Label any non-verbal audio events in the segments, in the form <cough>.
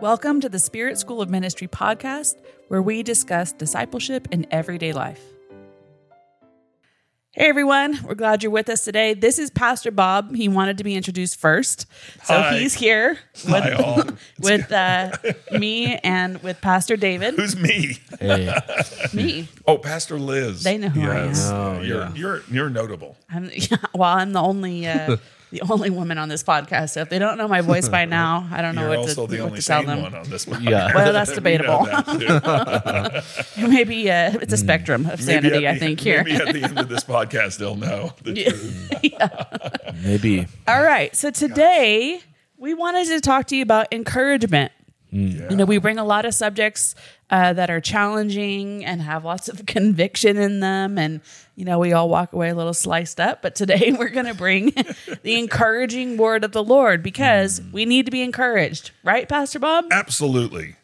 Welcome to the Spirit School of Ministry podcast, where we discuss discipleship in everyday life. Hey everyone, we're glad you're with us today. This is Pastor Bob. He wanted to be introduced first. So Hi. he's here Hi, all. <laughs> with, with uh, me and with Pastor David. Who's me? Hey, me. Oh, Pastor Liz. They know who I am. Oh, you're, yeah. you're you're notable. I'm, <laughs> well, I'm the only uh, <laughs> the only woman on this podcast. So if they don't know my voice by <laughs> now, I don't know You're what also to, the what only to tell sane them. one on this one. Yeah. Well, <laughs> that's We debatable. that, <laughs> maybe uh, it's a spectrum of sanity, Maybe at I the- think, here. Maybe at the end of this podcast, they'll know. the truth. maybe. All right. So today we wanted to talk to you about encouragement. You know, we bring a lot of subjects uh, that are challenging and have lots of <laughs> conviction in them. And, you know, we all walk away a little sliced up. But today <laughs> we're going to bring <laughs> the encouraging word of the Lord because we need to be encouraged. Right, Pastor Bob? Absolutely.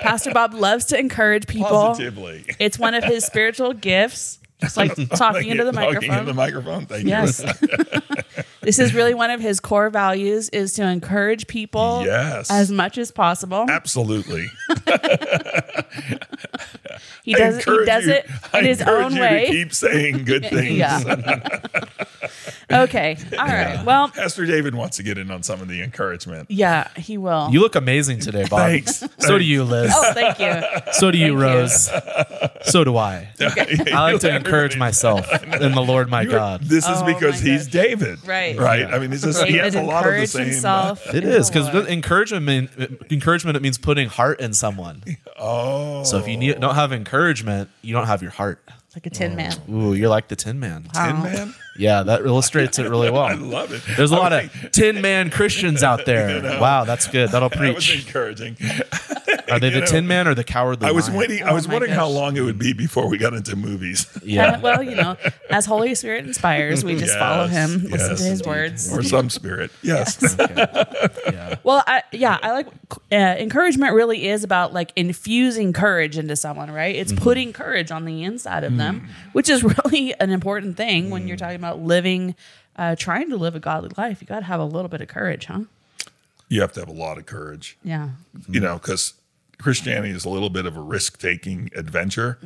Pastor Bob loves to encourage people. Positively. It's one of his spiritual gifts. Just like talking into the Talking microphone. into the microphone. Thank you. Yes. you. This is really one of his core values is to encourage people Yes. as much as possible. Absolutely. <laughs> He I does he does you- it I in his own you way. To keep saying good <laughs> things. Yeah. <laughs> okay. All right. Well, Pastor David wants to get in on some of the encouragement. yeah, he will. You look amazing today, Bob. Thanks. So do you, Liz. oh, thank you. So do you, Thank you. Rose. So do I. I like to encourage myself in the Lord my God. This is Oh, because he's gosh. David. Right. Right. I mean, it's just, he David has a lot of the same. uh, himself. It in is the because encouragement mean, encouragement it means putting heart in someone. <laughs> oh. So if you need, don't have encouragement, you don't have your heart. Like a tin man. Ooh, you're like the Tin Man. Tin Man? Yeah, that illustrates it really <laughs> well. I love it. There's a I lot was of <laughs> Tin Man Christians out there. Wow, that's good. That'll preach. That was encouraging. Are they the know, Tin Man or the Cowardly I was Lion? waiting. I Oh was my wondering how long it would be before we got into movies, <laughs> Yeah. <laughs> well, you know, as Holy Spirit inspires, we just follow Yes, him, listen to his indeed. words. or some spirit. <laughs> Yes, yeah. Well, I, yeah, I like uh, encouragement. Really is about like infusing courage into someone, right? It's putting courage on the inside of them, which is really an important thing when you're talking about living, uh, trying to live a godly life. You got to have a little bit of courage, huh? you have to have a lot of courage. Yeah, You know, because Christianity is a little bit of a risk-taking adventure,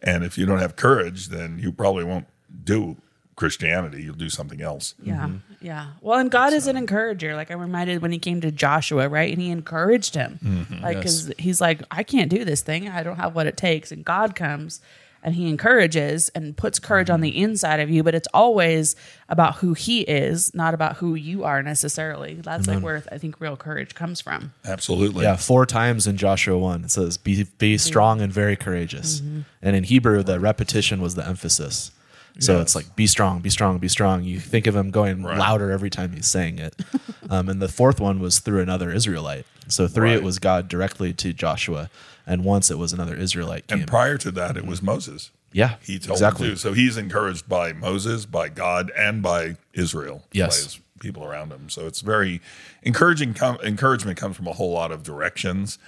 and if you don't have courage, then you probably won't do Christianity. You'll do something else. yeah, mm-hmm. yeah. Well, and God is an encourager. Like I'm reminded when He came to Joshua, right, and He encouraged him, mm-hmm. like because He's like, I can't do this thing. I don't have what it takes, and God comes. And he encourages and puts courage on the mm-hmm. inside of you, but it's always about who he is, not about who you are necessarily. That's like where I think real courage comes from. Absolutely. Yeah, four times in Joshua 1, it says, Be, be mm-hmm. strong and very courageous. Mm-hmm. And in Hebrew, the repetition was the emphasis. So Yes. it's like, be strong, be strong, be strong. You think of him going Right. louder every time he's saying it. <laughs> um, and the fourth one was through another Israelite. So three, Right. it was God directly to Joshua. And once it was another Israelite came. And prior to that, it was Moses. yeah, He told exactly. him to. So he's encouraged by Moses, by God, and by Israel. Yes. By his people around him. So it's very encouraging. Com- encouragement comes from a whole lot of directions.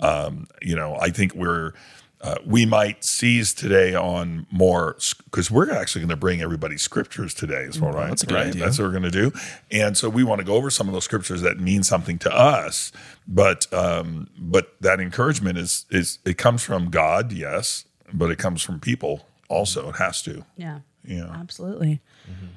Um, you know, I think we're. Uh, we might seize today on more because we're actually going to bring everybody scriptures today as well, right? that's a good right? idea. That's what we're going to do, and so we want to go over some of those scriptures that mean something to us. But um, but that encouragement is is it comes from God, yes, but it comes from people also. It has to. Yeah. Yeah. Absolutely.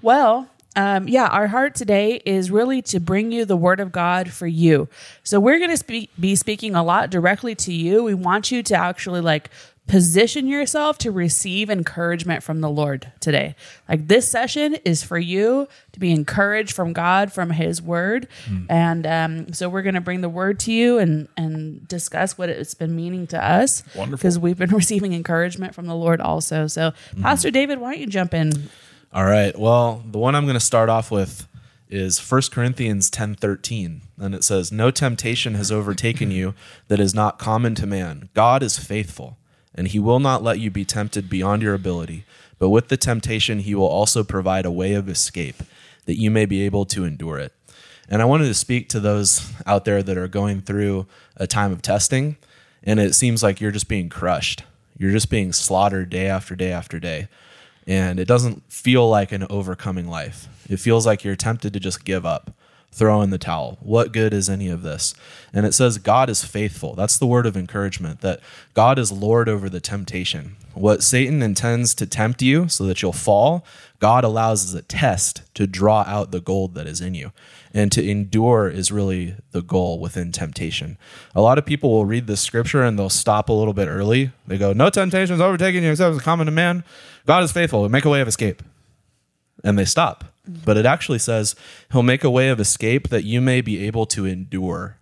Well, um, yeah, our heart today is really to bring you the word of God for you. So we're going to speak, be speaking a lot directly to you. We want you to actually like position yourself to receive encouragement from the Lord today. Like this session is for you to be encouraged from God, from His Word, and um, so we're going to bring the Word to you and and discuss what it's been meaning to us. Wonderful. because we've been <laughs> receiving encouragement from the Lord also. So, Pastor David, why don't you jump in? All right. Well, the one I'm going to start off with is 1 Corinthians 10:13, and it says, "No temptation has overtaken you that is not common to man. God is faithful, and he will not let you be tempted beyond your ability, but with the temptation he will also provide a way of escape that you may be able to endure it." And I wanted to speak to those out there that are going through a time of testing, and it seems like you're just being crushed. You're just being slaughtered day after day after day and it doesn't feel like an overcoming life. It feels like you're tempted to just give up, throw in the towel. What good is any of this? And it says God is faithful. That's the word of encouragement that God is Lord over the temptation. What Satan intends to tempt you so that you'll fall, God allows as a test to draw out the gold that is in you. And to endure is really the goal within temptation. A lot of people will read this scripture and they'll stop a little bit early. They go, No temptation is overtaking you except as common to man. God is faithful. he'll Make a way of escape. And they stop. But it actually says, He'll make a way of escape that you may be able to endure.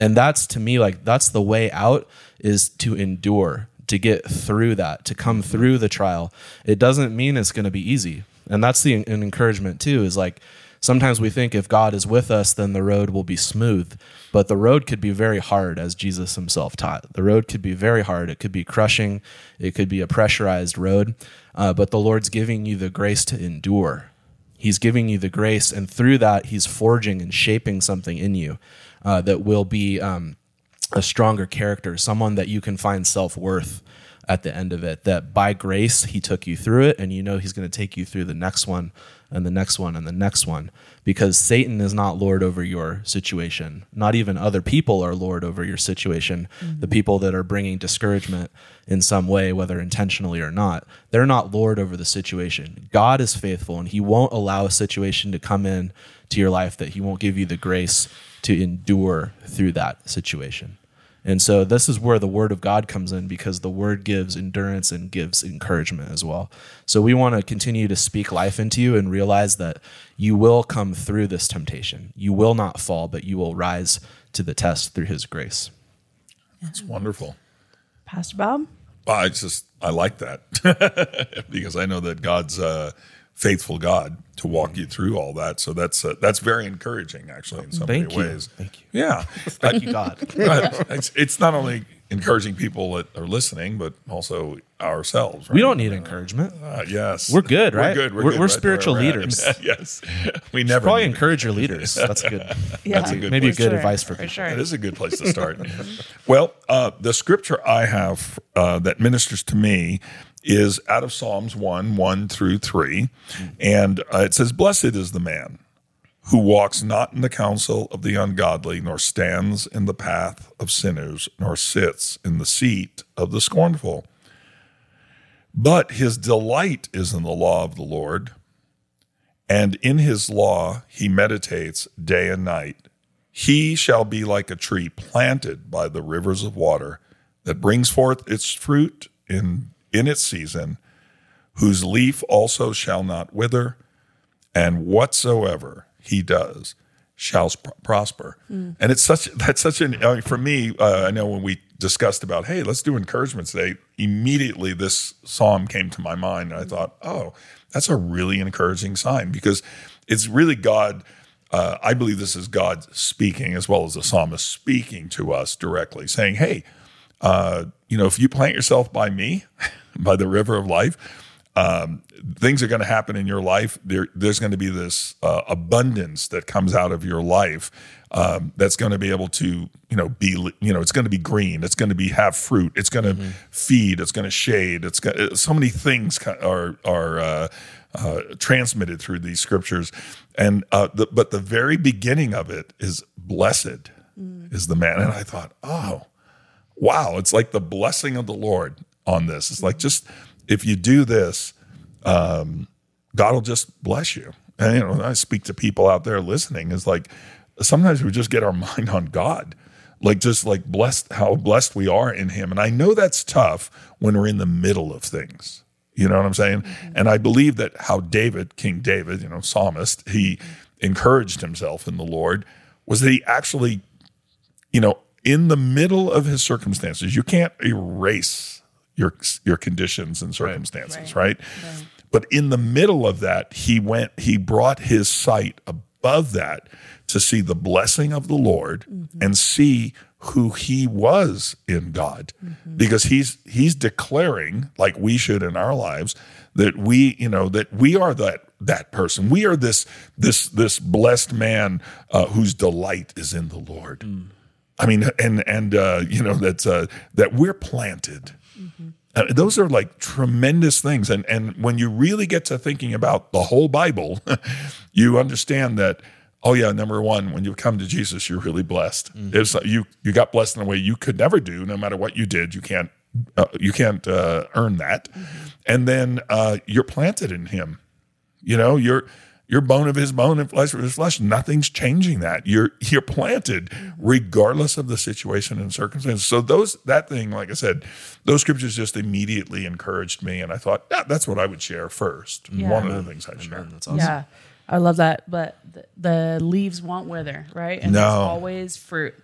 And that's to me like that's the way out is to endure, to get through that, to come through the trial. It doesn't mean it's going to be easy. And that's the an encouragement too is like sometimes we think if God is with us then the road will be smooth, but the road could be very hard as Jesus himself taught. The road could be very hard. It could be crushing, it could be a pressurized road, uh, but the Lord's giving you the grace to endure. He's giving you the grace, and through that, He's forging and shaping something in you uh, that will be um, a stronger character, someone that you can find self worth at the end of it. That by grace, He took you through it, and you know He's going to take you through the next one, and the next one, and the next one. Because Satan is not Lord over your situation. Not even other people are Lord over your situation. Mm-hmm. The people that are bringing discouragement in some way, whether intentionally or not, they're not Lord over the situation. God is faithful, and He won't allow a situation to come in to your life that He won't give you the grace to endure through that situation. And so this is where the word of God comes in because the word gives endurance and gives encouragement as well. So we want to continue to speak life into you and realize that you will come through this temptation. You will not fall, but you will rise to the test through his grace. It's wonderful. Pastor Bob? Well, I just I like that <laughs> because I know that God's a faithful God to walk you through all that. So that's uh, that's very encouraging, actually, in so Thank many you. ways. Thank you. Yeah, Thank you, God. <laughs> it's, it's not only encouraging people that are listening, but also ourselves. Right? We don't need encouragement. Uh, yes, We're good, right? We're good. We're, We're- good we're right spiritual we're leaders. <laughs> yes, we never Probably need- encourage your leaders. That's good. <laughs> Yeah, That's a good Maybe a good Sure, advice for for people. sure. That is a good place to start. well, uh, the scripture I have uh, that ministers to me is out of Psalms 1 1 through 3. And uh, it says, Blessed is the man who walks not in the counsel of the ungodly, nor stands in the path of sinners, nor sits in the seat of the scornful. But his delight is in the law of the Lord, and in his law he meditates day and night. He shall be like a tree planted by the rivers of water that brings forth its fruit in, in its season, whose leaf also shall not wither, and whatsoever he does shall sp- prosper. And it's such that's such an I mean, for me. Uh, I know when we discussed about hey, let's do encouragement today. Immediately, this psalm came to my mind, and I thought, oh, that's a really encouraging sign because it's really God. Uh, I believe this is God speaking as well as the psalmist speaking to us directly, saying, hey, uh, you know, if you plant yourself by me, by the river of life, um, things are going to happen in your life. There, there's going to be this uh, abundance that comes out of your life um, that's going to be able to, you know, be, you know, it's going to be green. It's going to be have fruit. It's going to feed. It's going to shade. It's got so many things are are uh, uh, transmitted through these scriptures, and uh, the, but the very beginning of it is blessed is the man, and I thought, oh wow, it's like the blessing of the Lord on this. It's like just if you do this, um, God will just bless you. And you know, I speak to people out there listening. Is like sometimes we just get our <laughs> mind on God, like just like blessed how blessed we are in Him. And I know that's tough when we're in the middle of things. You know what I'm saying? And I believe that how David, King David, you know, psalmist, he encouraged himself in the Lord was that he actually you know, in the middle of his circumstances, you can't erase your your conditions and circumstances, right? But in the middle of that, he went, he brought his sight above that to see the blessing of the Lord and see who he was in God. Because he's he's declaring, like we should in our lives, that we, you know, that we are that that person. We are this this this blessed man uh, whose delight is in the Lord. I mean, and and uh, you know that's uh, that we're planted. Uh, those are like tremendous things, and and when you really get to thinking about the whole Bible, <laughs> you understand that oh yeah, number one, when you come to Jesus, you're really blessed. Mm-hmm. It's you you got blessed in a way you could never do, no matter what you did. You can't uh, you can't uh, earn that. Mm-hmm. And then uh, you're planted in Him. You know, you're you're bone of His bone and flesh of His flesh. Nothing's changing that. You're you're planted regardless of the situation and circumstances. So those that thing, like I said, those scriptures just immediately encouraged me, and I thought, yeah, that's what I would share first. Yeah. One of the things I share. That's awesome. Yeah, I love that. But the, the leaves won't wither, right? And No. there's always fruit.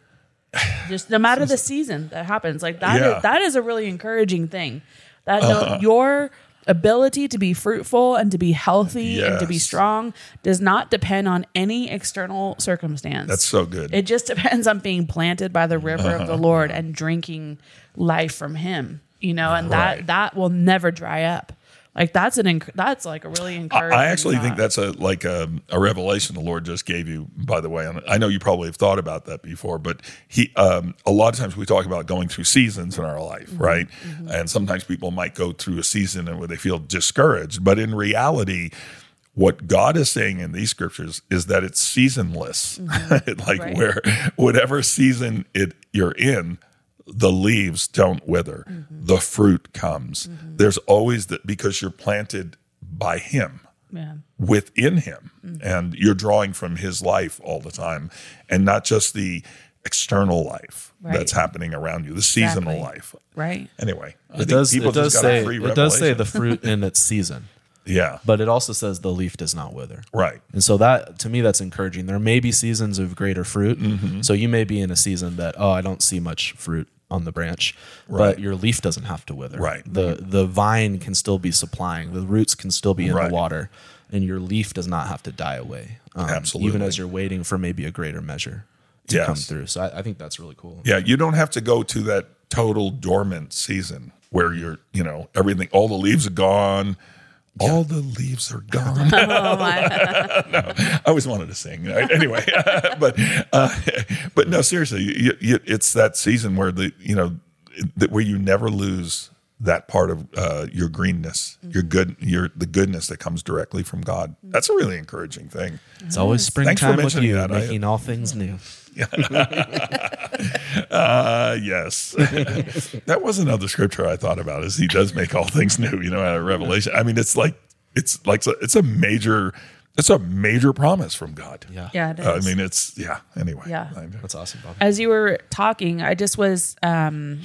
Just no matter the <laughs> season that happens, like that. is- Yeah. Uh-huh. that is a really encouraging thing. That no, your ability to be fruitful and to be healthy and to be strong does not depend on any external circumstance. That's so good. It just depends on being planted by the river of Uh-huh. the <laughs> Lord and drinking life from Him. You know, and Right. that that will never dry up. Like that's an enc- that's like a really encouraging. I actually think that's a like a, a revelation the Lord just gave you. By the way, and I know you probably have thought about that before, but he um, a lot of times we talk about going through seasons in our life, Mm-hmm. right? And sometimes people might go through a season and where they feel discouraged, but in reality. What God is saying in these scriptures is that it's seasonless, <laughs> like Mm-hmm. Right. where whatever season it you're in, the leaves don't wither, Mm-hmm. the fruit comes. There's always that because you're planted by Him yeah. within him Mm-hmm. and you're drawing from his life all the time and not just the external life Right. that's happening around you the seasonal Exactly. life right. anyway I It think does. people It does just got a say. free It does say the fruit in <laughs> its season, yeah but it also says the leaf does not wither. right And so that to me that's encouraging. There may be seasons of greater fruit. Mm-hmm. So you may be in a season that oh I don't see much fruit on the branch, Right. but your leaf doesn't have to wither. Right. The the vine can still be supplying. The roots can still be in Right. the water, and your leaf does not have to die away. Um, Absolutely. Even as you're waiting for maybe a greater measure to Yes. come through. So I, I think that's really cool. yeah you don't have to go to that total dormant season where you're you know everything all the leaves are gone all the leaves are gone <laughs> Oh my. <laughs> I always wanted to sing. Anyway, <laughs> but uh, but no, seriously, you, you, it's that season where the you know that where you never lose that part of uh, your greenness, your good, your the goodness that comes directly from God. That's a really encouraging thing. It's always Thanks for springtime with mentioning you, that. I- making all things new. <laughs> Uh, yes, <laughs> that was another scripture I thought about. Is He does make all things new? You know, out of Revelation. I mean, it's like it's like it's a major. It's a major promise from God. Yeah. Yeah, it is. Uh, I mean, it's yeah. Anyway, Yeah. I- That's awesome, Bob. As you were talking, I just was um,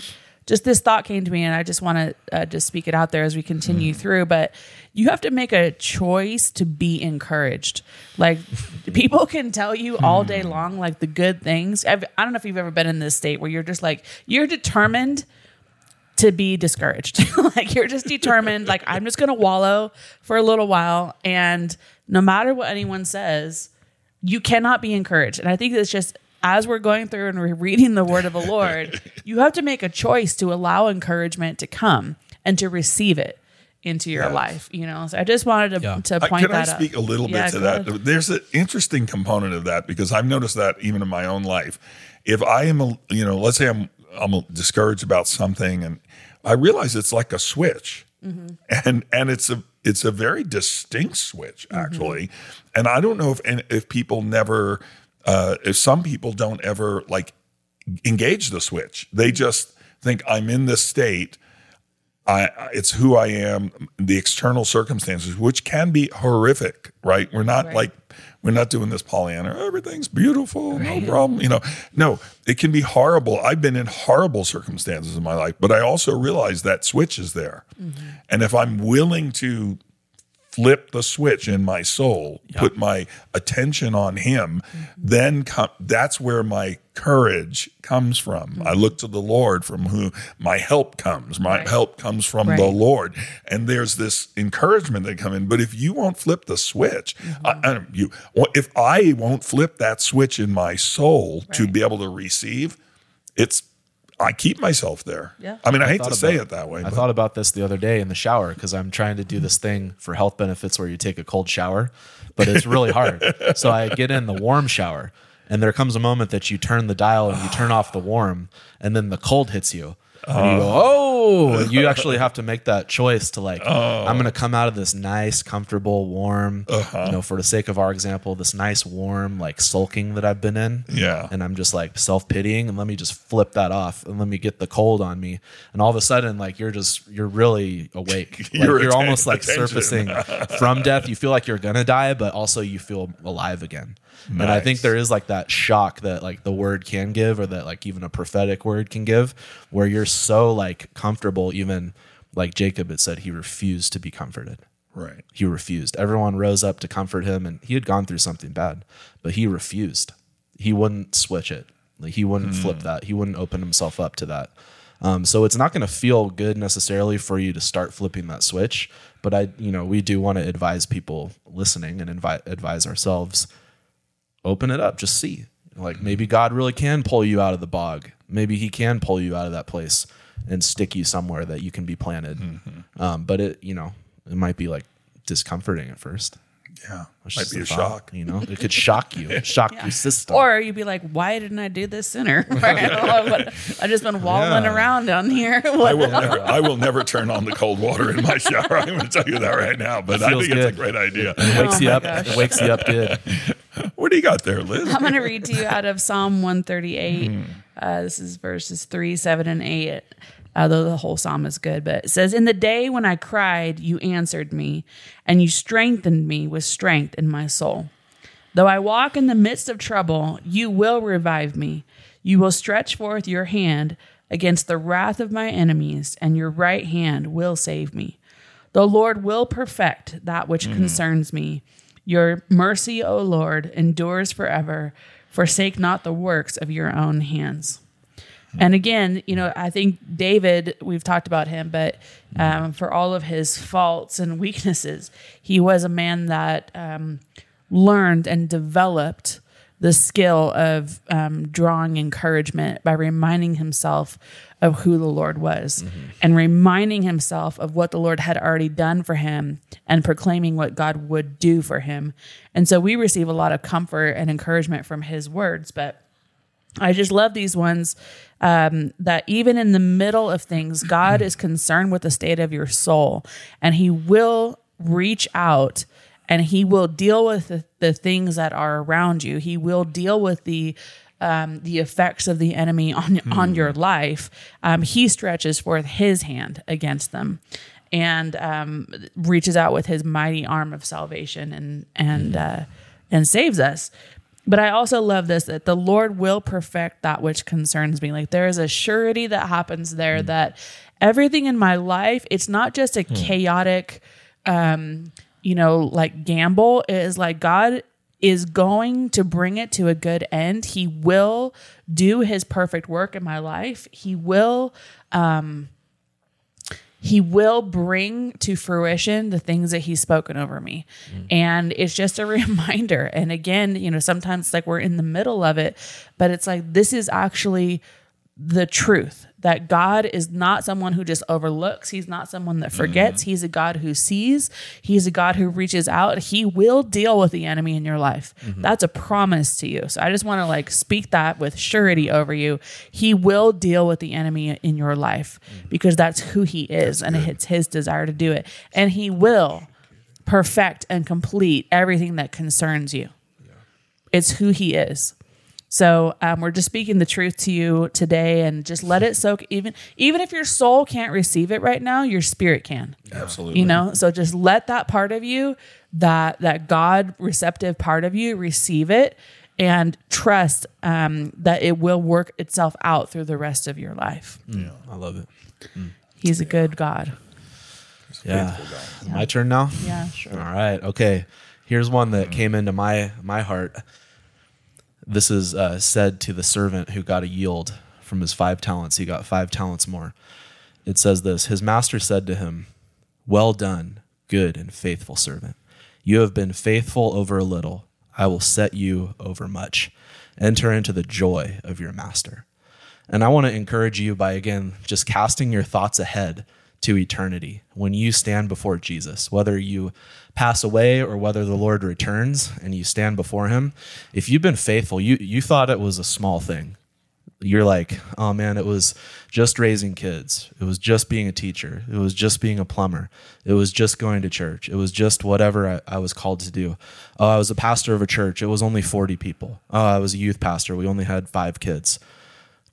just this thought came to me, and I just want to uh, just speak it out there as we continue through. But you have to make a choice to be encouraged. Like <laughs> people can tell you all day long, like the good things. I've, I don't know if you've ever been in this state where you're just like you're determined to be discouraged. <laughs> like you're just determined, like I'm just gonna wallow for a little while and no matter what anyone says, you cannot be encouraged. And I think it's just as we're going through and we're reading the word of the Lord, <laughs> you have to make a choice to allow encouragement to come and to receive it into your Yes. life. You know, so I just wanted to, Yeah. to Uh, point Can I that out. speak a little Yeah, bit to that? ahead. There's an interesting component of that because I've noticed that even in my own life. If I am, a, you know, let's say I'm I'm discouraged about something, and I realize it's like a switch, Mm-hmm. and and it's a it's a very distinct switch Mm-hmm. actually, and I don't know if and if people never, uh, if some people don't ever like engage the switch. They just think I'm in this state. I, it's who I am, the external circumstances, which can be horrific, right? We're not Right. like, we're not doing this Pollyanna, everything's beautiful, no problem. You know, no, it can be horrible. I've been in horrible circumstances in my life, but I also realize that switch is there. And if I'm willing to flip the switch in my soul, put my attention on Him, then come, that's where my courage comes from. I mm-hmm. look to the Lord from who my help comes. My Right. help comes from the Lord, and there's this encouragement that come in. But if you won't flip the switch, I, mm-hmm. I, you if I won't flip that switch in my soul to be able to receive, it's I keep myself there. Yeah. I mean, I hate to say about- it that way. I but- thought about this the other day in the shower because I'm trying to do this thing for health benefits where you take a cold shower, but it's really hard. <laughs> so I get in the warm shower, and there comes a moment that you turn the dial and you turn off the warm, and then the cold hits you. And you go, no. You actually <laughs> have to make that choice to like, Oh. I'm going to come out of this nice, comfortable, warm, Uh-huh. you know, for the sake of our example, this nice, warm, like sulking that I've been in. Yeah. And I'm just like self pitying and let me just flip that off and let me get the cold on me. And all of a sudden, like you're just, you're really awake. <laughs> Like, You're you're atten- almost like attention. surfacing <laughs> from death. You feel like you're going to die, but also you feel alive again. And I think there is like that shock that like the word can give, or that like even a prophetic word can give, where you're so like comfortable, even like Jacob had said, he refused to be comforted. Right. He refused. Everyone rose up to comfort him, and he had gone through something bad, but he refused. He wouldn't switch it. Like he wouldn't flip that. He wouldn't open himself up to that. Um, so it's not going to feel good necessarily for you to start flipping that switch. But I, you know, we do want to advise people listening and invite advise ourselves. Open it up. Just see. Like maybe God really can pull you out of the bog. Maybe He can pull you out of that place and stick you somewhere that you can be planted. Um, but it, you know, it might be like discomforting at first. Yeah. It's Might be a thought, shock. You know, it could shock you, <laughs> shock your system. Or you'd be like, why didn't I do this sooner? <laughs> I don't know what- I've just been walling Yeah. around down here. I will never. I will never turn on the cold water in my shower. <laughs> I'm going to tell you that right now. But I feels think it's a great idea. it wakes Oh you up. gosh. It wakes you up good. What do you got there, Liz? I'm going to read to you out of Psalm 138. Uh, this is verses 3, 7, and 8. Although the whole psalm is good, but it says, In the day when I cried, you answered me, and you strengthened me with strength in my soul. Though I walk in the midst of trouble, you will revive me. You will stretch forth your hand against the wrath of my enemies, and your right hand will save me. The Lord will perfect that which mm-hmm. concerns me. Your mercy, O Lord, endures forever. Forsake not the works of your own hands. And again, you know, I think David, we've talked about him, but um, for all of his faults and <laughs> weaknesses, he was a man that um, learned and developed the skill of um, drawing encouragement by reminding himself of who the Lord was and reminding himself of what the Lord had already done for him and proclaiming what God would do for him. And so we receive a lot of comfort and encouragement from his words, but I just love these ones um, that even in the middle of things, God is concerned with the state of your soul and He will reach out and He will deal with the, the things that are around you. He will deal with the um, the effects of the enemy on on your life. Um, he stretches forth His hand against them and um, reaches out with His mighty arm of salvation and and uh, and saves us. But I also love this that the Lord will perfect that which concerns me. Like there is a surety that happens there mm. that everything in my life, it's not just a hmm. chaotic, um, you know, like gamble. It is like God is going to bring it to a good end. He will do his perfect work in my life. He will um, he will bring to fruition the things that he's spoken over me. And it's just a <laughs> reminder. And again, you know, sometimes it's like we're in the middle of it, but it's like this is actually the truth that God is not someone who just overlooks. He's not someone that forgets. Mm-hmm. He's a God who sees. He's a God who reaches out. He will deal with the enemy in your life. Mm-hmm. That's a promise to you. So I just want to like speak that with surety over you. He will deal with the enemy in your life mm-hmm. because that's who he is and it's his desire to do it. And he will perfect and complete everything that concerns you. It's who he is. So um, we're just speaking the truth to you today, and just let it soak. Even even if your soul can't receive it right now, your spirit can. Absolutely. You know, so just let that part of you, that that God receptive part of you, receive it, and trust um, that it will work itself out through the rest of your life. Yeah, I love it. He's a good God. Yeah. Faithful God. My turn now? Yeah, sure. All right. Okay. Here's one that came into my my heart. This is uh, said to the servant who got a yield from his five talents. He got five talents more. It says this His master said to him, Well done, good and faithful servant. You have been faithful over a little. I will set you over much. Enter into the joy of your master. And I want to encourage you by, again, just casting your thoughts ahead to eternity when you stand before Jesus, whether you pass away or whether the Lord returns and you stand before him. If you've been faithful, you, you thought it was a small thing you're like, oh man, it was just raising kids. It was just being a teacher. It was just being a plumber. It was just going to church. It was just whatever I, I was called to do. Oh, I was a pastor of a church. It was only 40 people. Oh, I was a youth pastor. We only had five kids.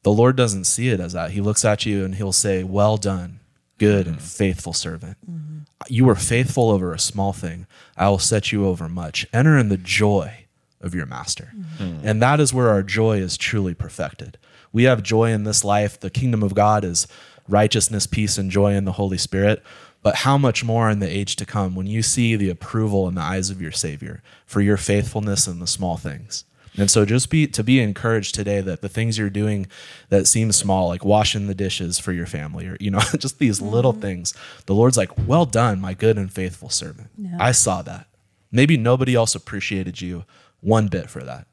The Lord doesn't see it as that. He looks at you and he'll say, well done, good and faithful servant. Mm-hmm. You were faithful over a small thing. I will set you over much. Enter in the joy of your master. Mm-hmm. And that is where our joy is truly perfected. We have joy in this life. The kingdom of God is righteousness, peace, and joy in the Holy Spirit. But how much more in the age to come when you see the approval in the eyes of your Savior for your faithfulness in the small things? And so just be to be encouraged today that the things you're doing that seem small, like washing the dishes for your family, or you know, <laughs> just these little mm-hmm. things, the Lord's like, Well done, my good and faithful servant. I saw that. Maybe nobody else appreciated you one bit for that.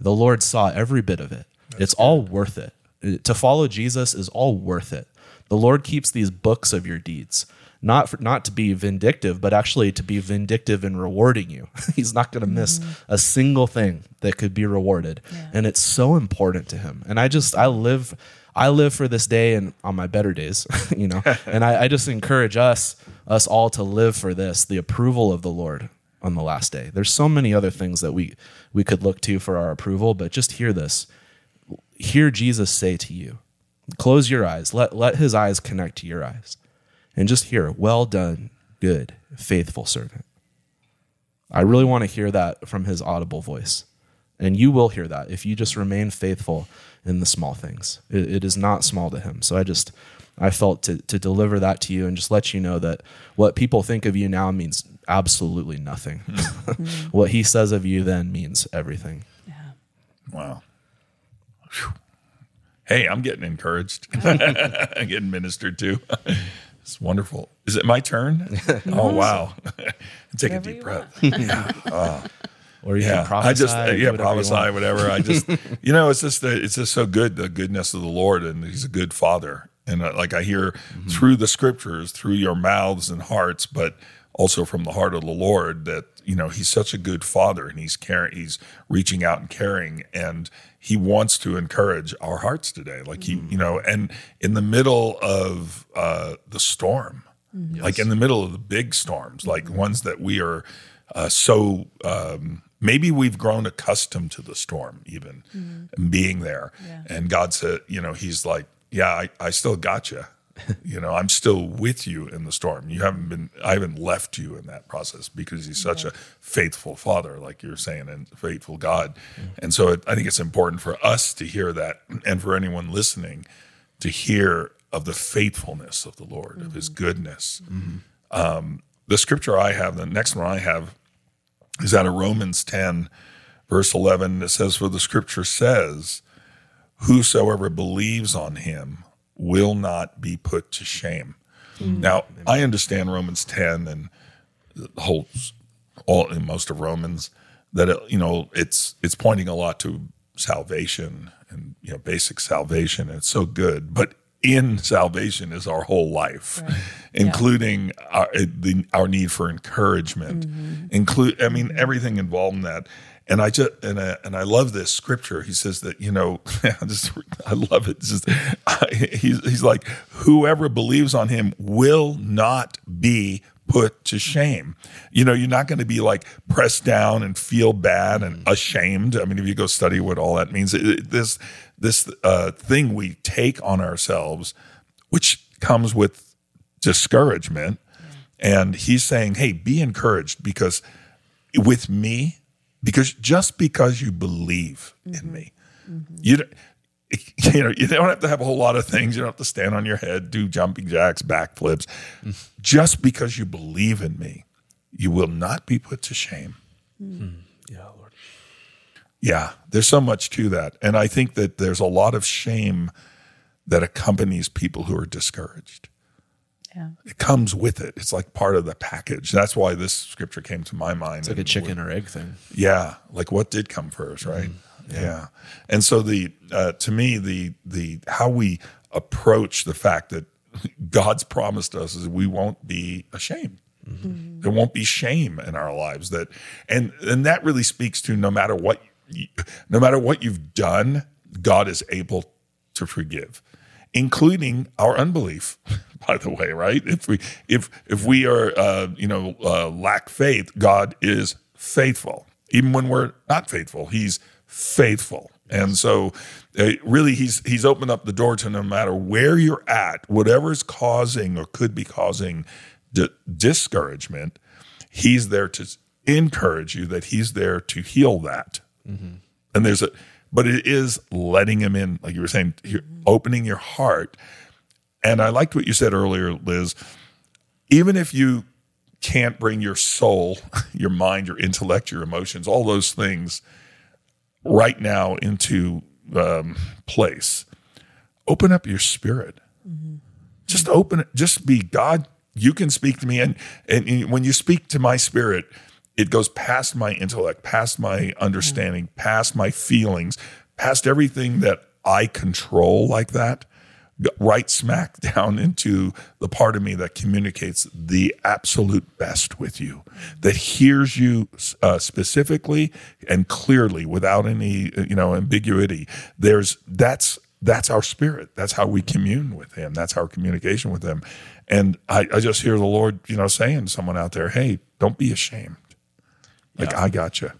The Lord saw every bit of it. it's all worth it. To follow Jesus is all worth it. The Lord keeps these books of your deeds, not for, not to be vindictive, but actually to be vindictive in rewarding you. <laughs> He's not going to miss mm-hmm. a single thing that could be rewarded, and it's so important to him. And I just I live I live for this day and on my better days, <laughs> you know. <laughs> and I, I just encourage us us all to live for this, the approval of the Lord on the last day. There's so many other things that we we could look to for our approval, but just hear this. Hear Jesus say to you, close your eyes, let let his eyes connect to your eyes. And just hear, well done, good, faithful servant. I really want to hear that from his audible voice. And you will hear that if you just remain faithful in the small things. It, it is not small to him. So I just, I felt to, to deliver that to you and just let you know that what people think of you now means absolutely nothing. Hmm. <laughs> what he says of you then means everything. Yeah. Wow. Phew. Hey, I'm getting encouraged. I'm <laughs> getting ministered to. It's wonderful. Is it my turn? <laughs> Oh wow! <laughs> Take a Whatever deep you breath. <laughs> Or you Yeah, can prophesy. I just uh, yeah whatever you prophesy whatever. I just you know it's just uh, it's just so good the goodness of the Lord and He's a good Father and uh, like I hear Mm-hmm. through the Scriptures through your mouths and hearts, but also from the heart of the Lord that you know He's such a good Father and He's caring He's reaching out and caring and He wants to encourage our hearts today. Like He you know and in the middle of uh, the storm, like in the middle of the big storms, like ones that we are uh, so um, maybe we've grown accustomed to the storm even and being there. Yeah. and god said you know he's like yeah i, I still got you <laughs> you know i'm still with you in the storm. You haven't been i haven't left you in that process because he's such a faithful father like you're saying and faithful god. And so it, i think it's important for us to hear that and for anyone listening to hear of the faithfulness of the lord of his goodness. Um, the scripture i have the next one i have is out of Romans 10, verse 11. It says, For the scripture says, Whosoever believes on him will not be put to shame. Mm. Now, I understand Romans 10 and the whole, all in most of Romans, that, it, you know, it's, it's pointing a lot to salvation and, you know, basic salvation. And it's so good. But in salvation is our whole life, including our, eh, the, our need for encouragement, mm-hmm. include, I mean, mm-hmm. everything involved in that. And I just and I, and I love this scripture. He says that you know, <laughs> I just I love it. It's just he's he's like whoever believes on him will not be put to shame. You know, you're not going to be like pressed down and feel bad and mm-hmm. ashamed. I mean, if you go study what all that means, it, this this uh, thing we take on ourselves, which comes with discouragement, and he's saying, "Hey, be encouraged because with me, because just because you believe in mm-hmm. me, mm-hmm. you don't." <laughs> You know, you don't have to have a whole lot of things. You don't have to stand on your head, do jumping jacks, backflips. Just because you believe in me, you will not be put to shame. Hmm. Yeah, Lord. Yeah, there's so much to that. And I think that there's a lot of shame that accompanies people who are discouraged. Yeah. It comes with it. It's like part of the package. That's why this scripture came to my mind. It's like a chicken or egg thing. Yeah, like what did come first, right? Mm-hmm. Yeah. And so the uh, to me the the how we approach the fact that God's promised us is we won't be ashamed. There won't be shame in our lives that and and that really speaks to no matter what you, no matter what you've done, God is able to forgive, including our unbelief. <laughs> By the way, right? If we if if we are uh, you know uh, lack faith, God is faithful. Even when we're not faithful, He's faithful. And so, uh, really, he's he's opened up the door to no matter where you're at, whatever is causing or could be causing di- discouragement, he's there to encourage you. That he's there to heal that. And there's a, but it is letting him in, like you were saying, you're opening your heart. And I liked what you said earlier, Liz. Even if you can't bring your soul, <laughs> your mind, your intellect, your emotions, all those things right now into um, place, open up your spirit. Just open it. Just be God. You can speak to me, and and when you speak to my spirit, it goes past my intellect, past my understanding, past my feelings, past everything that I control like that. Right smack <laughs> down into the part of me that communicates the absolute best with you, that hears you uh, specifically and clearly without any you know ambiguity. There's that's that's our spirit. That's how we commune with Him. That's our communication with Him. And I, I just hear the Lord, you know, saying to someone out there, "Hey, don't be ashamed. Like I got you."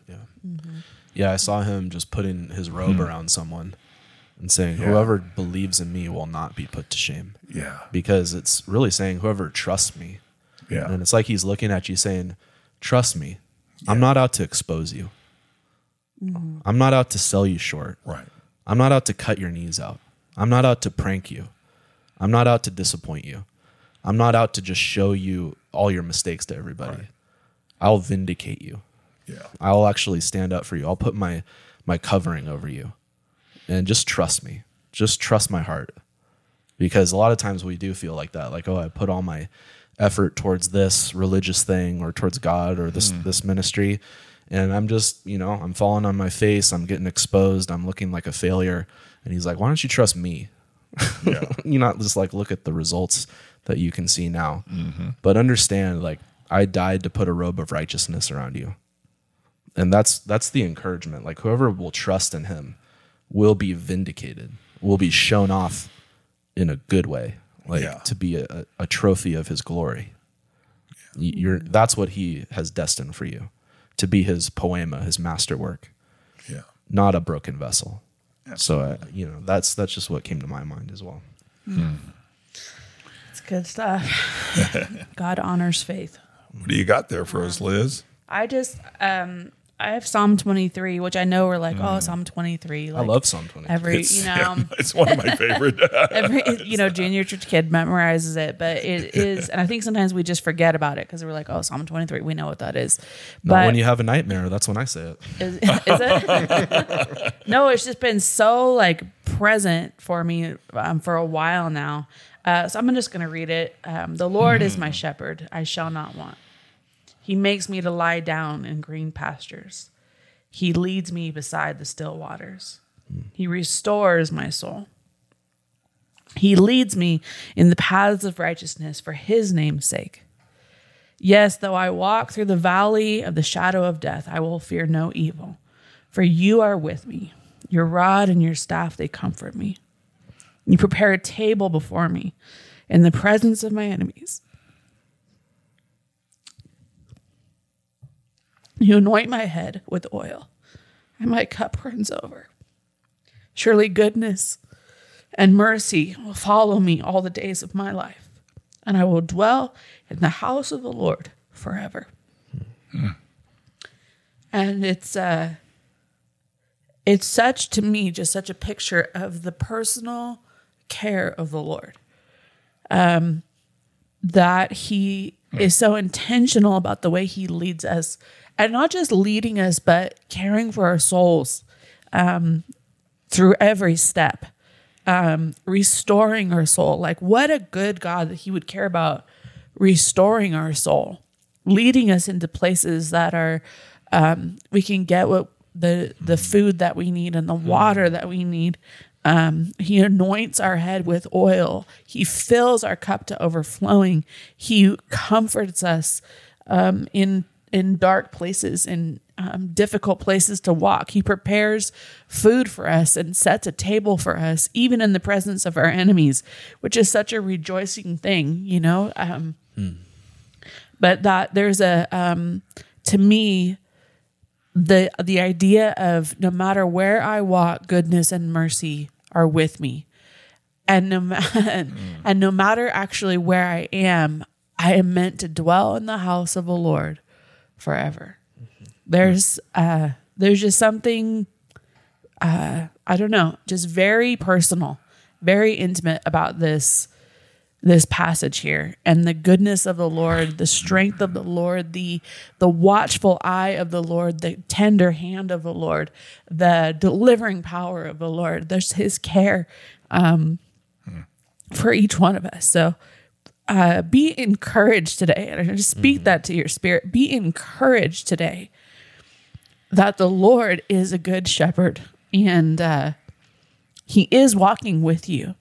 Yeah, I saw him just putting his robe Hmm. around someone and saying, "Whoever believes in me will not be put to shame." Yeah, Because it's really saying, "Whoever trusts me," yeah, and it's like he's looking at you saying, "Trust me. I'm not out to expose you. Mm-hmm. I'm not out to sell you short. right. I'm not out to cut your knees out. I'm not out to prank you. I'm not out to disappoint you. I'm not out to just show you all your mistakes to everybody. I'll vindicate you. Yeah, I'll actually stand up for you. I'll put my my covering over you. And just trust me. Just trust my heart. Because a lot of times we do feel like that. Like, oh, I put all my effort towards this religious thing or towards God or this hmm. this ministry. And I'm just, you know, I'm falling on my face. I'm getting exposed. I'm looking like a failure. And he's like, why don't you trust me? yeah, <laughs> you not just like look at the results that you can see now, mm-hmm. but understand like I died to put a robe of righteousness around you, and that's that's the encouragement. Like whoever will trust in Him will be vindicated, will be shown off in a good way, like Yeah. to be a, a trophy of His glory. Y- You're that's what He has destined for you, to be His poiema, His masterwork, yeah. not a broken vessel. So uh, you know that's that's just what came to my mind as well. It's good stuff. <laughs> God honors faith. What do you got there for us, Liz? I just um I have Psalm 23, which I know we're like, oh, Psalm 23. I love Psalm 20. every, It's, you <laughs> know, yeah, it's one of my favorite. <laughs> every, you know, junior church kid memorizes it, but <laughs> it is, and I think sometimes we just forget about it because we're like, oh, Psalm 23, we know what that is. Not But when you have a nightmare, that's when I say it. is, is it? no, it's just been so like present for me um, for a while now. Uh, so I'm just going to read it. Um, the Lord is my shepherd; I shall not want. He makes me to lie down in green pastures. He leads me beside the still waters. He restores my soul. He leads me in the paths of righteousness for his name's sake. Yes, though I walk through the valley of the shadow of death, I will fear no evil, for you are with me. Your rod and your staff, they comfort me. You prepare a table before me in the presence of my enemies. You anoint my head with oil, and my cup runs over. Surely goodness and mercy will follow me all the days of my life, and I will dwell in the house of the Lord forever. And it's uh it's such to me just such a picture of the personal care of the Lord. Um that he is so intentional about the way he leads us and not just leading us but caring for our souls um through every step um, restoring our soul. Like, what a good God that He would care about restoring our soul, leading us into places that are um, we can get what the the food that we need and the water that we need. Um, he anoints our head with oil. He fills our cup to overflowing. He comforts us um, in in dark places and um, difficult places to walk. He prepares food for us and sets a table for us, even in the presence of our enemies, which is such a rejoicing thing, you know. Um, But that there's a um, to me the the idea of no matter where I walk, goodness and mercy are with me, and no <laughs> and no matter actually where I am, I am meant to dwell in the house of the Lord forever. There's uh, there's just something uh, I don't know, just very personal, very intimate about this this passage here and the goodness of the Lord, the strength of the Lord, the the watchful eye of the Lord, the tender hand of the Lord, the delivering power of the Lord. There's his care um, for each one of us. So uh, be encouraged today. And I just speak that to your spirit. Be encouraged today that the Lord is a good shepherd and uh, he is walking with you.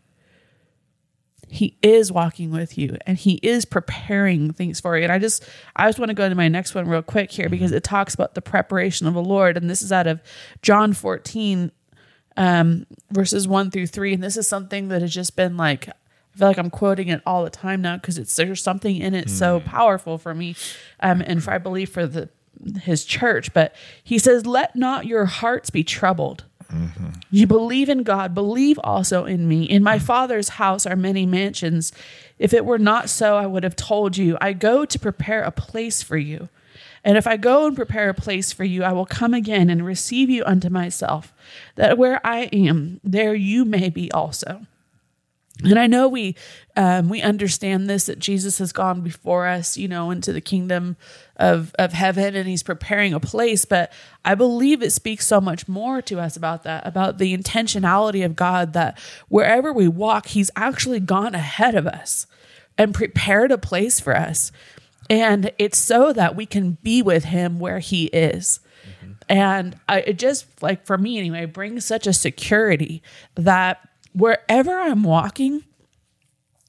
He is walking with you and he is preparing things for you. And I just I just want to go into my next one real quick here because it talks about the preparation of the Lord. And this is out of John 14, um, verses one through three. And this is something that has just been like I feel like I'm quoting it all the time now because it's there's something in it so mm. powerful for me, um, and for I believe for the his church. But he says, "Let not your hearts be troubled." Mm-hmm. You believe in God, believe also in me. In my mm. Father's house are many mansions. If it were not so, I would have told you. I go to prepare a place for you. And if I go and prepare a place for you, I will come again and receive you unto myself, that where I am, there you may be also. And I know we um, we understand this that Jesus has gone before us, you know, into the kingdom of of heaven, and He's preparing a place. But I believe it speaks so much more to us about that, about the intentionality of God. That wherever we walk, He's actually gone ahead of us and prepared a place for us, and it's so that we can be with Him where He is. And I, it just like for me anyway brings such a security that wherever I'm walking,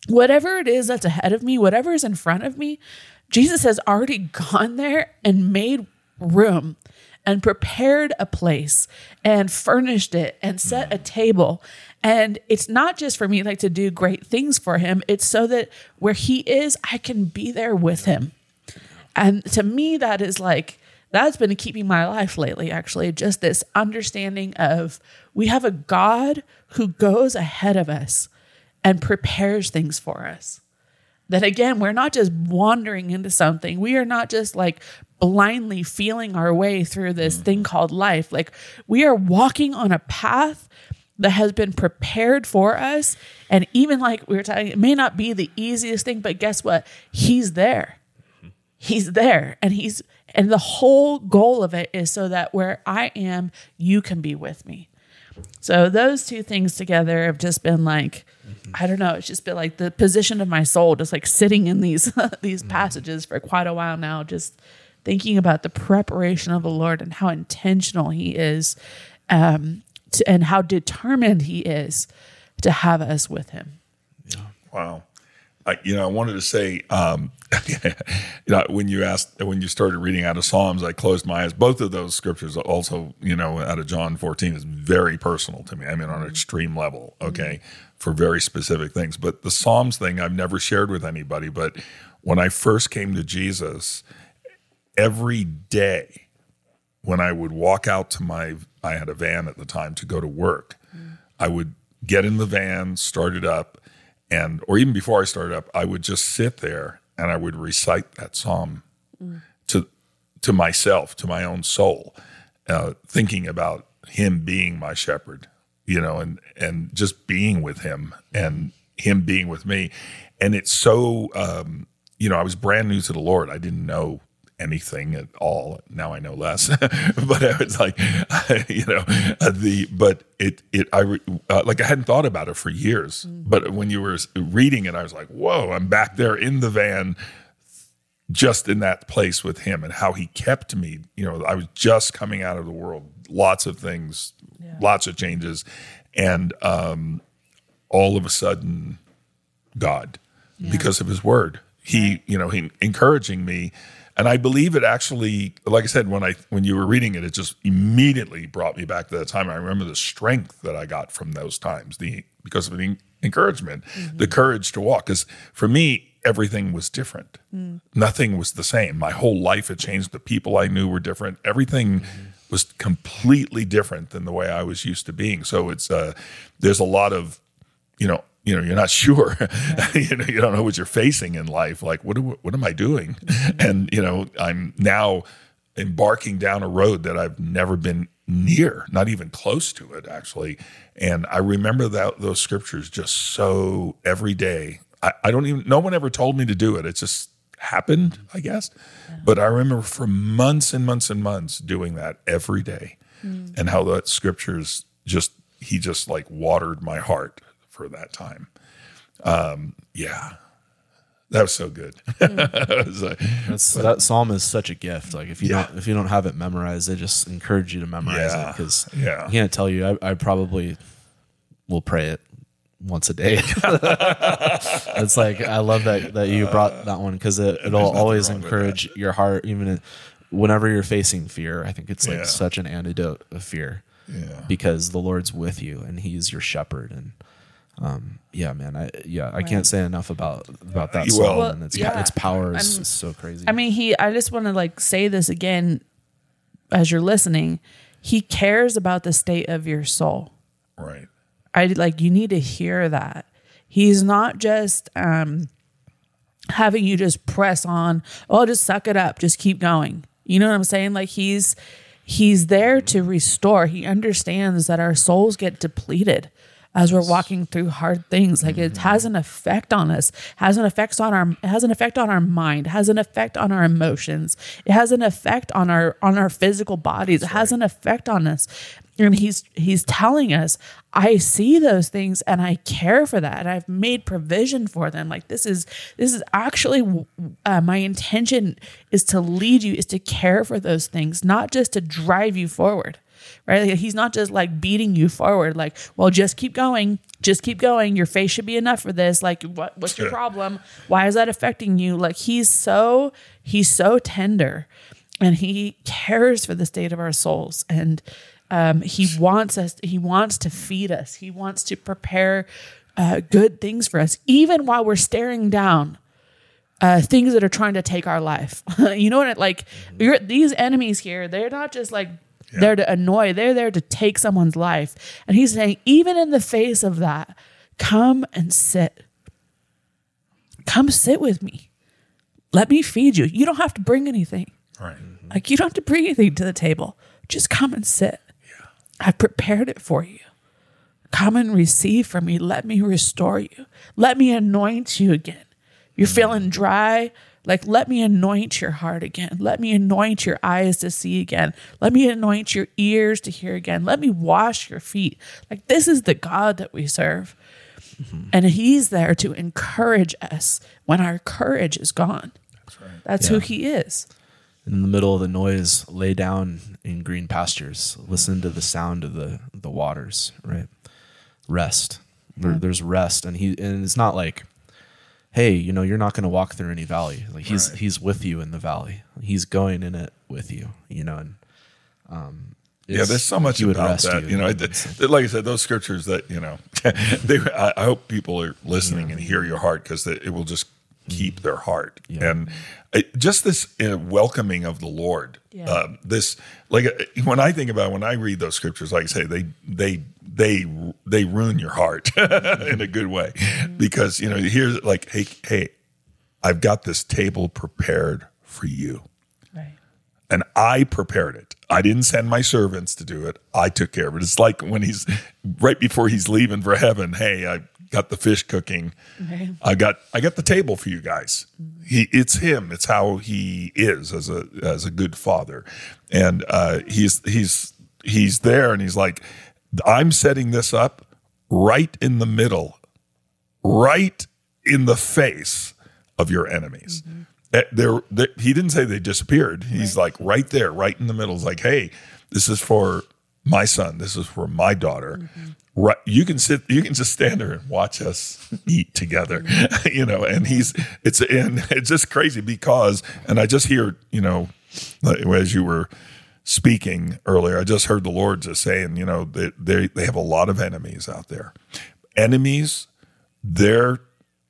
whatever it is that's ahead of me, whatever is in front of me, Jesus has already <laughs> gone there and made room and prepared a place and furnished it and set a table. And it's not just for me like to do great things for him, it's so that where he is, I can be there with him. And to me, that is like, that's been keeping my life lately, actually. Just this understanding of we have a God who goes ahead of us and prepares things for us. That again, we're not just wandering into something. We are not just like blindly feeling our way through this mm. thing called life. Like we are walking on a path that has been prepared for us. And even like we were talking, it may not be the easiest thing, but guess what? He's there. He's there. And he's, and the whole goal of it is so that where I am, you can be with me. So those two things together have just been like, I don't know, it's just been like the position of my soul, just like sitting in these <laughs> these passages for quite a while now, just thinking about the preparation of the Lord and how intentional He is, um, to, and how determined He is to have us with Him. Wow. I, you know, I wanted to say, um, <laughs> you know, when you asked, when you started reading out of Psalms, I closed my eyes. Both of those scriptures, also, you know, out of John 14, is very personal to me. I mean, on an mm-hmm. extreme level, mm-hmm. okay, for very specific things. But the Psalms thing, I've never shared with anybody. But when I first came to Jesus, every day when I would walk out to my, I had a van at the time to go to work, mm. I would get in the van, start it up, and or even before I started up, I would just sit there and I would recite that psalm to to myself, to my own soul, uh, thinking about Him being my shepherd, you know, and and just being with Him and Him being with me, and it's so, um, you know, I was brand new to the Lord. I didn't know anything at all. Now I know less, <laughs> but I was like, <laughs> you know, the but it it I uh, like I hadn't thought about it for years. But when you were reading it, I was like, whoa! I'm back there in the van, just in that place with him, and how he kept me. You know, I was just coming out of the world, lots of things, lots of changes, and um, all of a sudden, God, because of His Word, He, you know, He encouraging me and I believe it actually, like I said, when I when you were reading it, it just immediately brought me back to that time. I remember the strength that I got from those times, the because of the encouragement, the mm-hmm. courage to walk. Because for me, everything was different. Mm. Nothing was the same. My whole life had changed. The people I knew were different. Everything mm-hmm. was completely different than the way I was used to being. So it's uh, there's a lot of you know you know you're not <laughs> sure. <laughs> You know you don't know what you're facing in life. Like what do, what am i doing? Mm-hmm. And you know i'm now embarking down a road that i've never been near not even close to it actually. And i remember that those scriptures just so every day. I, I don't even no one ever told me to do it. It just happened mm-hmm. i guess. But i remember for months and months and months doing that every day. Mm. And how that scriptures just he just like watered my heart for that time. Um, yeah, that was so good. <laughs> Was like- that psalm is such a gift. Like if you Yeah. don't if you don't have it memorized, I just encourage you to memorize Yeah. it because Yeah. I can't tell you. I, I probably will pray it once a day. <laughs> it's like I love that that you brought that one because it, it'll always encourage your heart, even in- whenever you're facing fear. I think it's like Yeah. such an antidote of fear yeah, because the Lord's with you and He's your shepherd and. Um, yeah, man. I yeah, I can't say enough about about that You song will. and its yeah. its power is, I'm- is so crazy. I mean, he. I just want to like say this again, as you're listening. He cares about the state of your soul. right. I like you need to hear that. He's not just um having you just press on, oh just suck it up, just keep going. You know what I'm saying? Like he's he's there to restore. He understands that our souls get depleted as we're walking through hard things. Like it has an effect on us, has an effect on our it has an effect on our mind, has an effect on our emotions. It has an effect on our on our physical bodies. It has an effect on us. And he's he's telling us, I see those things and I care for that, and I've made provision for them. Like this is this is actually uh, my intention is to lead you, is to care for those things, not just to drive you forward. Right? He's not just like beating you forward. Like, well, just keep going, just keep going. Your faith should be enough for this. Like, what what's your problem? Why is that affecting you? Like, he's so he's so tender, and he cares for the state of our souls and um, he wants us he wants to feed us he wants to prepare uh, good things for us even while we're staring down uh, things that are trying to take our life <laughs> you know what like you're, these enemies here they're not just like there to annoy they're there to take someone's life and he's saying even in the face of that come and sit come sit with me let me feed you you don't have to bring anything Right. Mm-hmm. like you don't have to bring anything to the table. Just come and sit. Yeah. I've prepared it for you. Come and receive from me. Let me restore you. Let me anoint you again. You're mm. feeling dry. Like, let me anoint your heart again. Let me anoint your eyes to see again. Let me anoint your ears to hear again. Let me wash your feet. Like, this is the God that we serve. Mm-hmm. And He's there to encourage us when our courage is gone. That's right. That's who He is. in the middle of the noise, lay down in green pastures. Listen to the sound of the the waters. Right, rest. There, there's rest, and he and it's not like, hey, you know, you're not going to walk through any valley. Like he's Right. he's with you in the valley. He's going in it with you. You know, and um, Yeah, there's so much about that. You, know, it, it- like I said, those scriptures that you know, <laughs> they, I, I hope people are listening and hear your heart because it will just keep their heart Yeah. and just this uh, welcoming of the Lord. Yeah. Um, this like uh, when I think about it, when I read those scriptures, like I say, they they they they ruin your heart <laughs> in a good way because you know here's like hey hey, I've got this table prepared for you Right. and I prepared it. I didn't send my servants to do it. I took care of it. It's like when he's right before he's leaving for heaven. Hey, I got the fish cooking. Right. I got I got the table for you guys. He it's him. It's how he is as a as a good father, and uh, he's he's he's there, and he's like, I'm setting this up right in the middle, right in the face of your enemies. Eh, They're, they he didn't say they disappeared. He's like right there, right in the middle. It's like, hey, this is for my son. This is for my daughter. Right, you can sit. You can just stand there and watch us eat together, <laughs> you know. And he's it's and it's just crazy because, and I just hear you know, as you were speaking earlier, I just heard the Lord just saying, you know, they they, they have a lot of enemies out there. Enemies, they're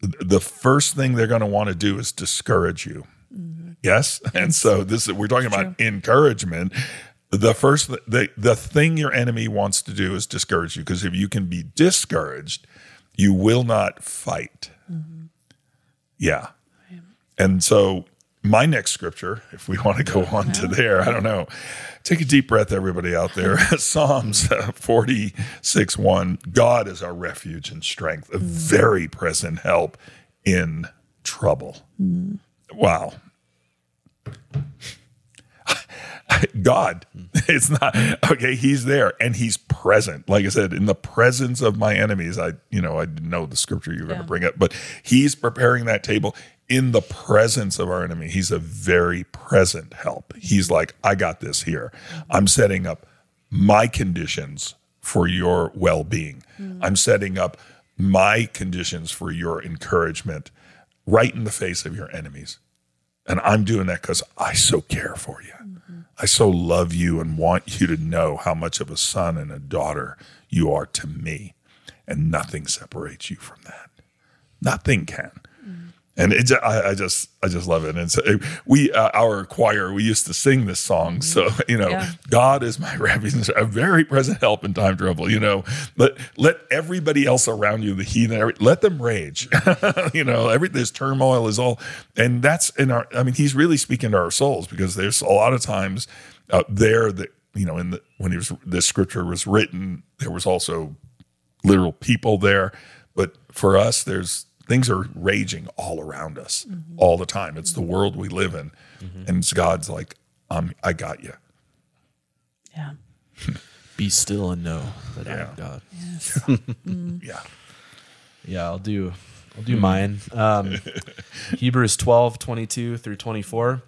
the first thing they're going to want to do is discourage you. Mm-hmm. Yes, and so this we're talking about encouragement. The first the the thing your enemy wants to do is discourage you because if you can be discouraged, you will not fight. Mm-hmm. Yeah, and so my next scripture, if we want to go on to there, I don't know. Take a deep breath, everybody out there. <laughs> Psalms 46 1 God is our refuge and strength, a mm. very present help in trouble. Mm. Wow. <laughs> God, <laughs> it's not okay. He's there and he's present. Like I said, in the presence of my enemies, I, you know, I know the scripture you were going to bring up, but he's preparing that table in the presence of our enemy. He's a very present help. He's like, I got this here. I'm setting up my conditions for your well being. Mm. I'm setting up my conditions for your encouragement right in the face of your enemies. And I'm doing that because I so care for you. I so love you and want you to know how much of a son and a daughter you are to me. And nothing separates you from that. Nothing can. And it, I, I just, I just love it. And so we, uh, our choir, we used to sing this song. So you know, Yeah. God is my <laughs> refuge, a very present help in time of trouble. You know, let let everybody else around you, the heathen, let them rage. <laughs> you know, every this turmoil is all, and that's in our. I mean, he's really speaking to our souls because there's a lot of times uh, there that you know, in the when he was this scripture was written, there was also literal people there. But for us, there's things are raging all around us mm-hmm. all the time. It's the mm-hmm. world we live in, mm-hmm. and it's God's like, um, I got you. Yeah. <laughs> Be still and know that I'm God. <laughs> Yeah. Yeah, I'll do I'll do mm. mine. Um, <laughs> Hebrews 12, 22 through 24.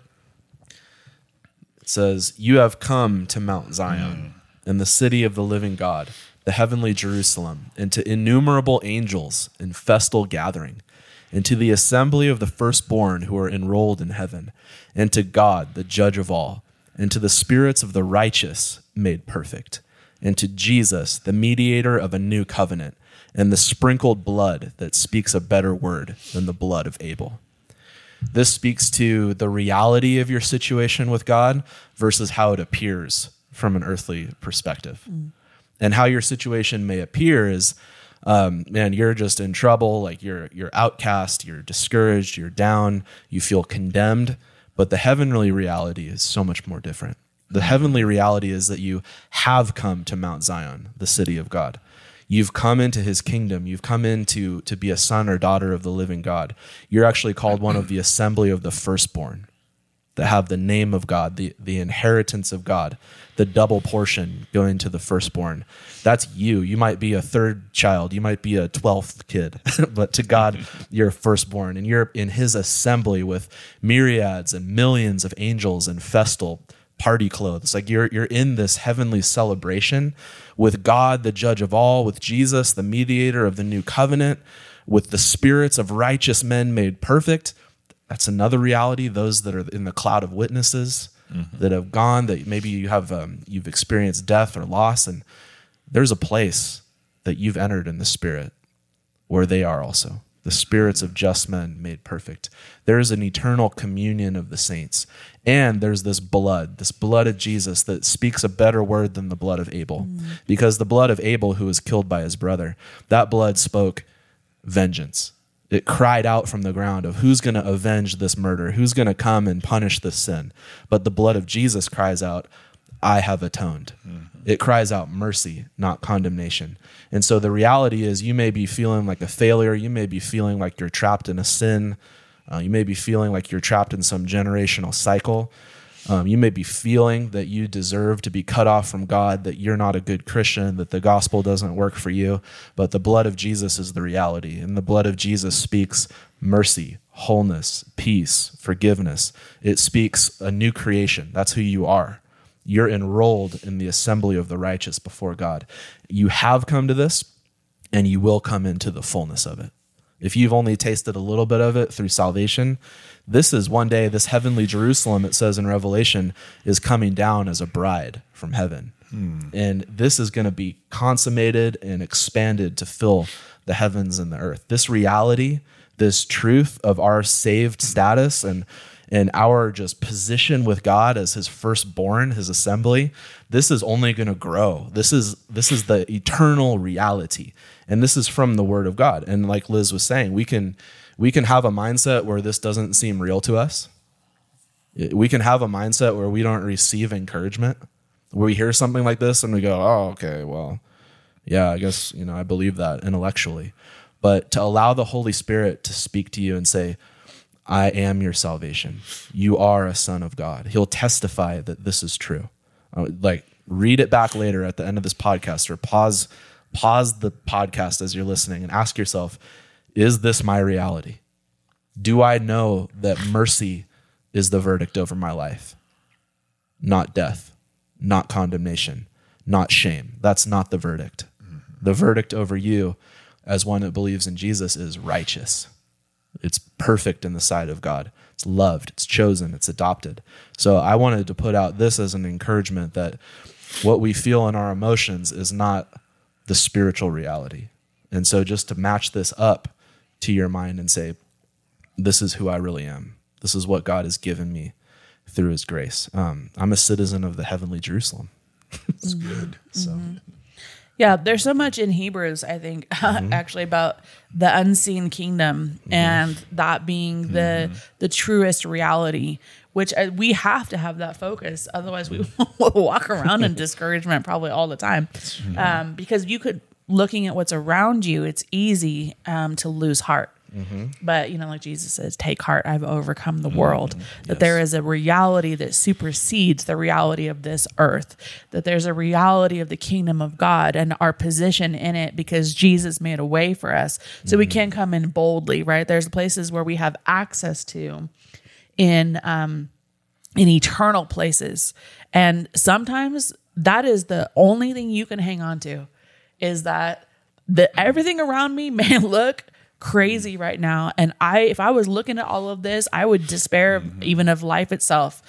It says, You have come to Mount Zion mm. and the city of the living God, the heavenly Jerusalem, and to innumerable angels in festal gathering, and to the assembly of the firstborn who are enrolled in heaven, and to God, the judge of all, and to the spirits of the righteous made perfect, and to Jesus, the mediator of a new covenant, and the sprinkled blood that speaks a better word than the blood of Abel. This speaks to the reality of your situation with God versus how it appears from an earthly perspective. Mm. And how your situation may appear is, um, man, you're just in trouble, like you're you're outcast, you're discouraged, you're down, you feel condemned. But the heavenly reality is so much more different. The heavenly reality is that you have come to Mount Zion, the city of God. You've come into his kingdom. You've come in to, to be a son or daughter of the living God. You're actually called one of the assembly of the firstborn that have the name of God, the, the inheritance of God, the double portion going to the firstborn. That's you. You might be a third child, you might be a 12th kid, <laughs> but to God, you're firstborn. And you're in his assembly with myriads and millions of angels and festal party clothes. Like you're you're in this heavenly celebration with God, the judge of all, with Jesus, the mediator of the new covenant, with the spirits of righteous men made perfect. That's another reality. Those that are in the cloud of witnesses that have gone, that maybe you have um, you've experienced death or loss, and there's a place that you've entered in the spirit where they are also the spirits of just men made perfect. There is an eternal communion of the saints. And there's this blood, this blood of Jesus that speaks a better word than the blood of Abel. Because the blood of Abel, who was killed by his brother, that blood spoke vengeance. It cried out from the ground of who's going to avenge this murder? Who's going to come and punish this sin? But the blood of Jesus cries out, I have atoned. It cries out mercy, not condemnation. And so the reality is, you may be feeling like a failure. You may be feeling like you're trapped in a sin. Uh, you may be feeling like you're trapped in some generational cycle. Um, you may be feeling that you deserve to be cut off from God, that you're not a good Christian, that the gospel doesn't work for you. But the blood of Jesus is the reality. And the blood of Jesus speaks mercy, wholeness, peace, forgiveness. It speaks a new creation. That's who you are. You're enrolled in the assembly of the righteous before God. You have come to this, and you will come into the fullness of it. If you've only tasted a little bit of it through salvation, this is one day, this heavenly Jerusalem, it says in Revelation, is coming down as a bride from heaven. Hmm. And this is going to be consummated and expanded to fill the heavens and the earth. This reality, this truth of our saved status and and our just position with God as his firstborn, his assembly, this is only going to grow. This is this is the eternal reality. And this is from the word of God. And like Liz was saying, we can we can have a mindset where this doesn't seem real to us. We can have a mindset where we don't receive encouragement, where we hear something like this and we go, "Oh, okay, well, yeah, I guess, you know, I believe that intellectually." But to allow the Holy Spirit to speak to you and say, I am your salvation. You are a son of God. He'll testify that this is true. Uh, like read it back later at the end of this podcast or pause pause the podcast as you're listening and ask yourself, is this my reality? Do I know that mercy is the verdict over my life? Not death, not condemnation, not shame. That's not the verdict. Mm-hmm. The verdict over you as one that believes in Jesus is righteous. It's perfect in the sight of God. It's loved, it's chosen, it's adopted. So I wanted to put out this as an encouragement that what we feel in our emotions is not the spiritual reality. And so just to match this up to your mind and say, this is who I really am. This is what God has given me through his grace. Um, I'm a citizen of the heavenly Jerusalem. <laughs> It's good. So Yeah, there's so much in Hebrews, I think, <laughs> actually about the unseen kingdom and that being the the truest reality. Which uh, we have to have that focus, otherwise we <laughs> will walk around in discouragement probably all the time. Um, because you could looking at what's around you, it's easy um, to lose heart. But you know, like Jesus says, "Take heart, I've overcome the world." That there is a reality that supersedes the reality of this earth. That there's a reality of the kingdom of God and our position in it because Jesus made a way for us, so we can come in boldly. Right? There's places where we have access to in um, in eternal places, and sometimes that is the only thing you can hang on to is that the everything around me <laughs> may look crazy right now. And i if i was looking at all of this i would despair of, mm-hmm. even of life itself.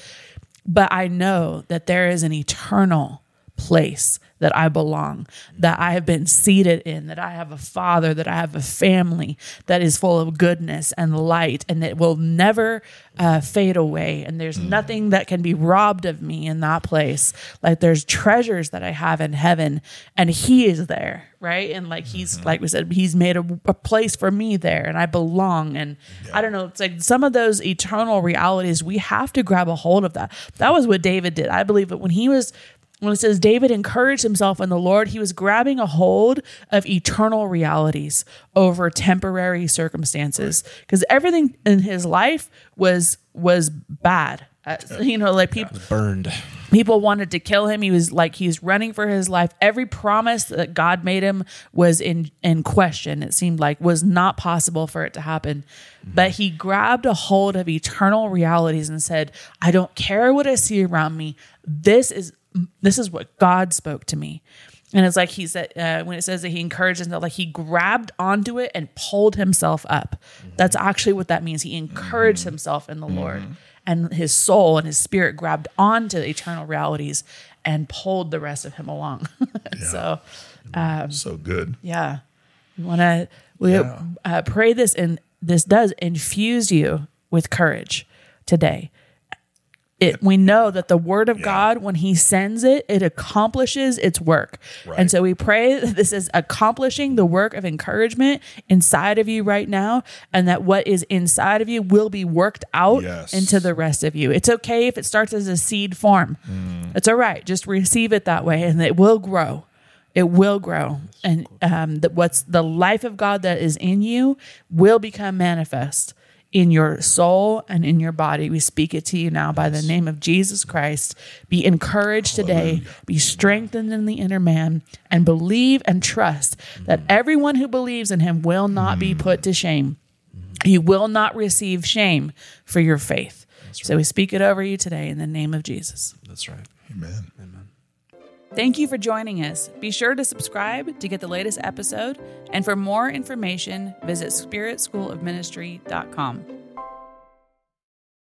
But i know that there is an eternal place that I belong, that I have been seated in, that I have a father, that I have a family that is full of goodness and light, and that will never uh, fade away. And there's nothing that can be robbed of me in that place. Like there's treasures that I have in heaven, and He is there, right? And like He's, like we said, He's made a, a place for me there, and I belong. And I don't know, it's like some of those eternal realities, we have to grab a hold of that. That was what David did. I believe that when he was when it says David encouraged himself in the Lord, he was grabbing a hold of eternal realities over temporary circumstances because everything in his life was was bad. Uh, <laughs> you know, like people burned. people wanted to kill him. He was like he's running for his life. Every promise that God made him was in in question. It seemed like was not possible for it to happen. But he grabbed a hold of eternal realities and said, "I don't care what I see around me. This is this is what God spoke to me." And it's like he said uh, when it says that he encouraged himself, like he grabbed onto it and pulled himself up. That's actually what that means. He encouraged himself in the Lord, and his soul and his spirit grabbed onto the eternal realities and pulled the rest of him along. <laughs> so, so good. yeah, we want to we Yeah. uh, pray this, and this does infuse you with courage today. It, we know that the word of Yeah. God, when He sends it, it accomplishes its work. Right. And so we pray <laughs> that this is accomplishing the work of encouragement inside of you right now, and that what is inside of you will be worked out Yes. into the rest of you. It's okay if it starts as a seed form. Mm. It's all right. Just receive it that way, and it will grow. It will grow, and um, that what's the life of God that is in you will become manifest in your soul and in your body. We speak it to you now by the name of Jesus Christ. Be encouraged today. Be strengthened in the inner man, and believe and trust that mm. everyone who believes in Him will not be mm. put to shame. You will not receive shame for your faith. So we speak it over you today in the name of Jesus. That's right. Amen. Thank you for joining us. Be sure to subscribe to get the latest episode. And for more information, visit spiritschoolofministry.com.